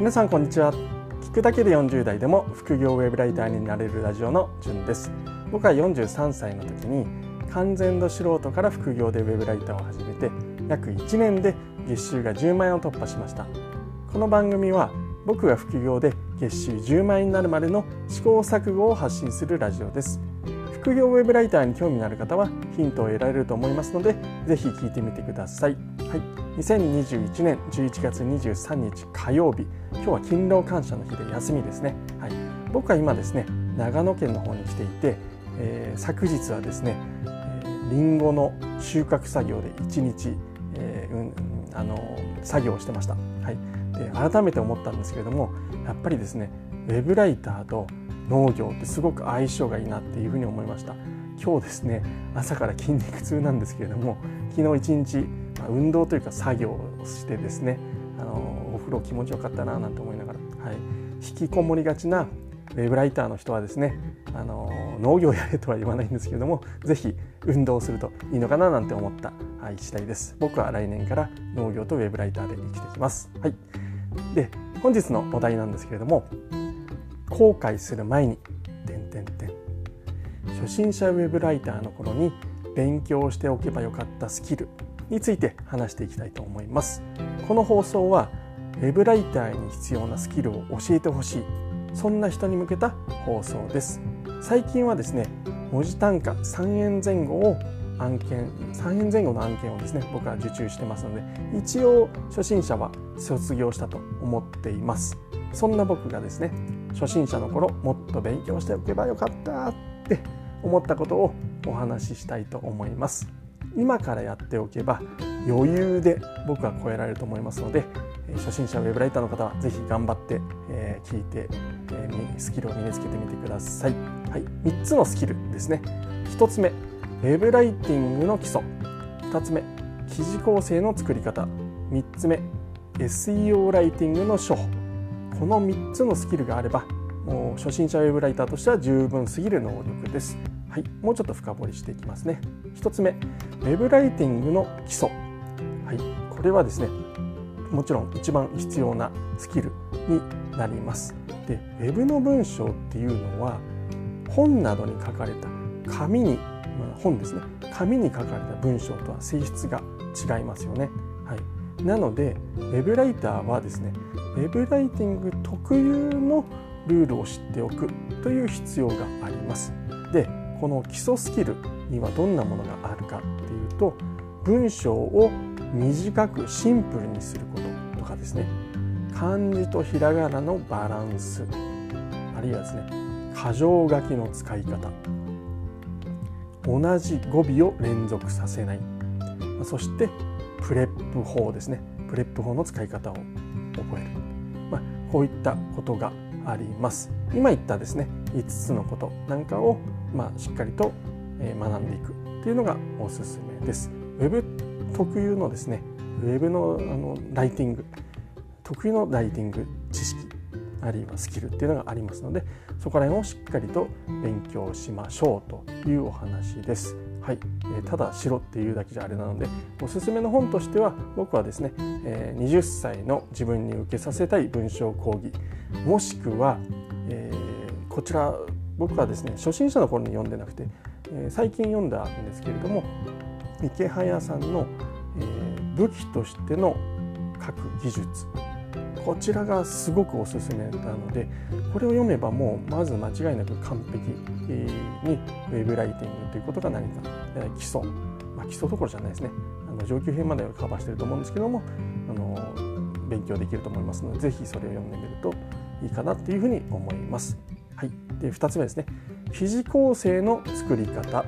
皆さんこんにちは。聞くだけで40代でも副業ウェブライターになれるラジオのじゅんです。僕は43歳の時に完全度素人から副業でウェブライターを始めて約1年で月収が10万円を突破しました。この番組は僕が副業で月収10万円になるまでの試行錯誤を発信するラジオです。副業ウェブライターに興味のある方はヒントを得られると思いますのでぜひ聞いてみてください。はい、2021年11月23日火曜日今日は勤労感謝の日で休みですね。はい、僕は今ですね長野県の方に来ていて、えー、昨日はですね、えー、リンゴの収穫作業で1日、えーうんあの作業をしてました。はい、で改めて思ったんですけれどもやっぱりですねウェブライターと農業ってすごく相性がいいなっていうふうに思いました。今日ですね朝から筋肉痛なんですけれども昨日一日、まあ、運動というか作業をしてですねあのお風呂気持ちよかったななんて思いながら、はい、引きこもりがちなウェブライターの人はですねあの農業やれとは言わないんですけれども是非運動するといいのかななんて思った、はい、次第です。僕は来年から農業とウェブライターで生きてきます、はい、で本日のお題なんですけれども後悔する前に点点点初心者ウェブライターの頃に勉強しておけばよかったスキルについて話していきたいと思います。この放送はウェブライターに必要なスキルを教えてほしい。そんな人に向けた放送です。最近はですね文字単価3円前後を案件3円前後の案件をですね僕は受注してますので一応初心者は卒業したと思っています。そんな僕がですね初心者の頃もっと勉強しておけばよかったって思ったことをお話ししたいと思います。今からやっておけば余裕で僕は超えられると思いますので初心者ウェブライターの方はぜひ頑張って、え聞いて、えスキルを身につけてみてください、はい、3つのスキルですね。1つ目ウェブライティングの基礎。2つ目記事構成の作り方。3つ目 SEO ライティングの処方。この3つのスキルがあればもう初心者ウェブライターとしては十分すぎる能力です。はい、もうちょっと深掘りしていきますね。1つ目、ウェブライティングの基礎。はい、これはですね、もちろん一番必要なスキルになります。で、ウェブの文章っていうのは本などに書かれた紙に、まあ、本ですね、紙に書かれた文章とは性質が違いますよね。はい、なので、ウェブライターはですね、ウェブライティング特有のルールを知っておくという必要があります。でこの基礎スキルにはどんなものがあるかっていうと文章を短くシンプルにすることとかですね。漢字とひらがなのバランス。あるいはですね箇条書きの使い方。同じ語尾を連続させない。そして PREP 法ですね。 PREP 法の使い方を覚える、まあ、こういったことがあります。今言ったですね5つのことなんかを、まあ、しっかりと学んでいくというのがおすすめです。Web 特有のですねウェブのあのライティング。特有のライティング知識。あるいはスキルっていうのがありますのでそこら辺をしっかりと勉強しましょうというお話です。はい、えただしろっていうだけじゃあれなのでおすすめの本としては僕はですね、え20歳の自分に受けさせたい文章講義もしくは、えー、こちら僕はですね初心者の頃に読んでなくて、えー、最近読んだんですけれども池早さんの、えー、武器としての書く技術こちらがすごくおすすめなのでこれを読めばもうまず間違いなく完璧にウェブライティングということが何か基礎、まあ、基礎どころじゃないですね。あの上級編まではカバーしていると思うんですけどもあの勉強できると思いますのでぜひそれを読んでみるといいかなっていうふうに思います。はい、で2つ目ですね。記事構成の作り方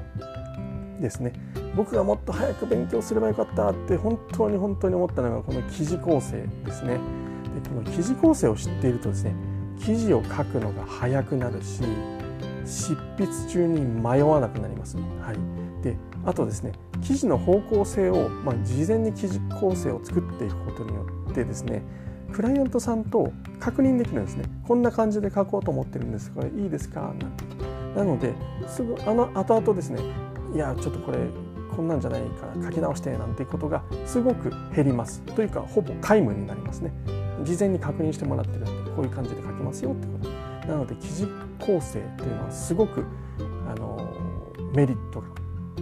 ですね。僕がもっと早く勉強すればよかったって本当に本当に思ったのがこの記事構成ですね。でこの記事構成を知っているとですね記事を書くのが早くなるし執筆中に迷わなくなります。はい、であとですね記事の方向性を、まあ、事前に記事構成を作っていくことによってですねクライアントさんと確認できるんですね。こんな感じで書こうと思ってるんですがいいですか？なんて。なのですぐあの後々ですねいやちょっとこれこんなんじゃないから書き直してなんていうことがすごく減ります。というかほぼ皆無になりますね。事前に確認してもらってるんでこういう感じで書きますよってことなので記事構成というのはすごくあのメリットが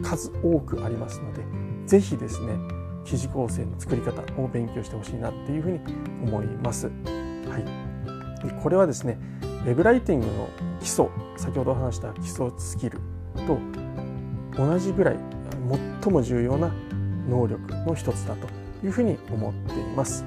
数多くありますので是非ですね記事構成の作り方を勉強してほしいなっていうふうに思います。はい、でこれはですねウェブライティングの基礎先ほど話した基礎スキルと同じぐらい最も重要な能力の一つだというふうに思っています。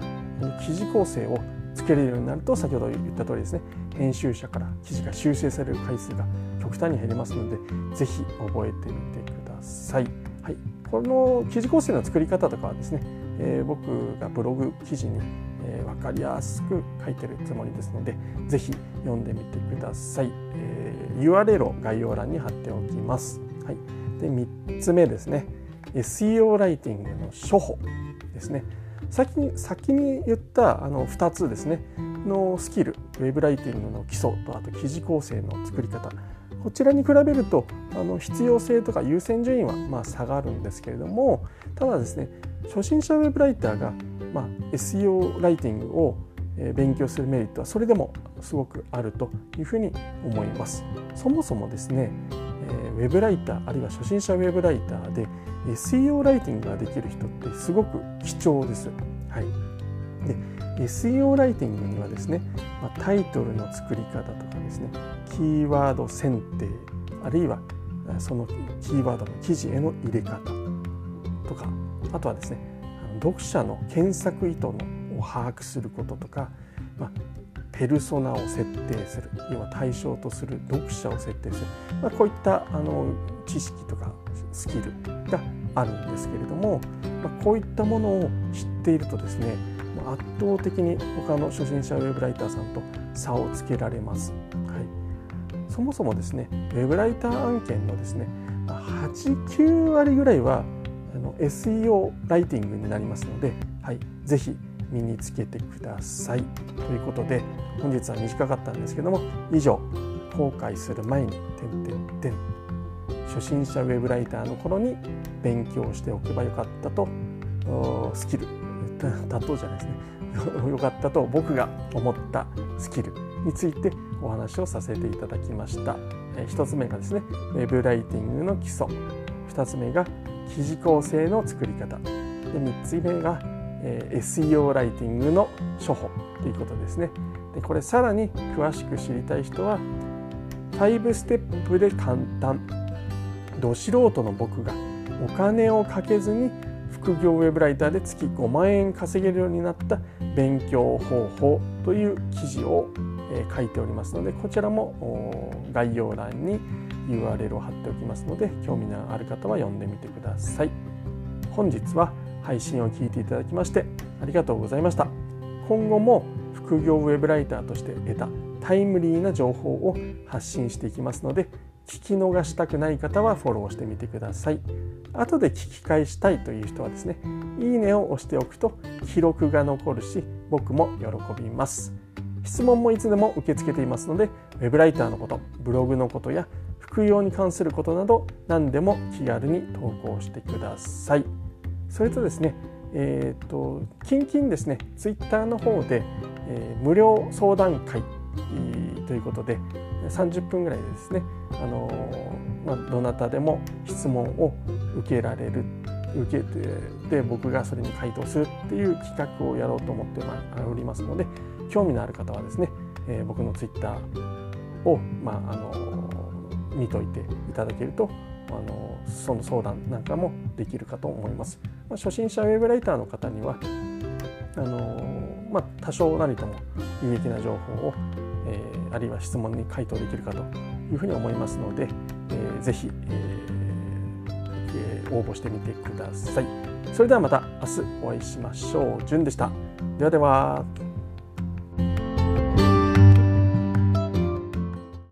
記事構成をつけれるようになると先ほど言った通りですね編集者から記事が修正される回数が極端に減りますので是非覚えてみてください。はい、この記事構成の作り方とかはですね、えー、僕がブログ記事に、えー、分かりやすく書いてるつもりですので是非読んでみてください、えー、URL を概要欄に貼っておきます、はい、で3つ目ですね。SEO ライティングの初歩ですね。先に先に言ったあの2つですねのスキルウェブライティングの基礎とあと記事構成の作り方こちらに比べるとあの必要性とか優先順位はまあ下がるんですけれどもただですね初心者ウェブライターが、まあ、SEO ライティングを勉強するメリットはそれでもすごくあるというふうに思います。そもそもですねウェブライターあるいは初心者ウェブライターで SEO ライティングができる人ってすごく貴重です。はい、で SEO ライティングにはですね、ま、タイトルの作り方とかですねキーワード選定あるいはそのキーワードの記事への入れ方とかあとはですね読者の検索意図のを把握することとか、まあ、ペルソナを設定する要は対象とする読者を設定する、まあ、こういったあの知識とかスキルがあるんですけれども、まあ、こういったものを知っているとですね圧倒的に他の初心者ウェブライターさんと差をつけられます。はい、そもそもですねウェブライター案件のですね89割ぐらいはあの SEO ライティングになりますので、はい、ぜひ身につけてください。ということで本日は短かったんですけども以上後悔する前に点点点初心者ウェブライターの頃に勉強しておけばよかったとスキル。妥当じゃないですね。よかったと僕が思ったスキルについてお話をさせていただきました。1つ目がですねウェブライティングの基礎。2つ目が記事構成の作り方。で3つ目が、SEO ライティングの処方。ということですね。でこれさらに詳しく知りたい人は5ステップで簡単。ど素人の僕がお金をかけずに副業ウェブライターで月5万円稼げるようになった勉強方法という記事を書いておりますのでこちらも概要欄に URL を貼っておきますので興味のある方は読んでみてください。本日は配信を聞いていただきましてありがとうございました。今後も副業ウェブライターとして得たタイムリーな情報を発信していきますので聞き逃したくない方はフォローしてみてください。後で聞き返したいという人はですね、いいねを押しておくと記録が残るし、僕も喜びます。質問もいつでも受け付けていますので、ウェブライターのこと、ブログのことや副業に関することなど何でも気軽に投稿してください。それとですね、えっ、と、近々ですね、ツイッターの方で、えー、無料相談会ということで、30分ぐらいでですね、あのまあ、どなたでも質問を受けられる受けてで僕がそれに回答するっていう企画をやろうと思っておりますので興味のある方はですね、えー、僕のツイッターを、まあ、あの見といていただけるとあのその相談なんかもできるかと思います。まあ、初心者ウェブライターの方にはあのまあ、多少なりとも有益な情報をえー、あるいは質問に回答できるかというふうに思いますので、えー、ぜひ、えー、応募してみてください。それではまた明日お会いしましょう。じゅんでした。ではでは。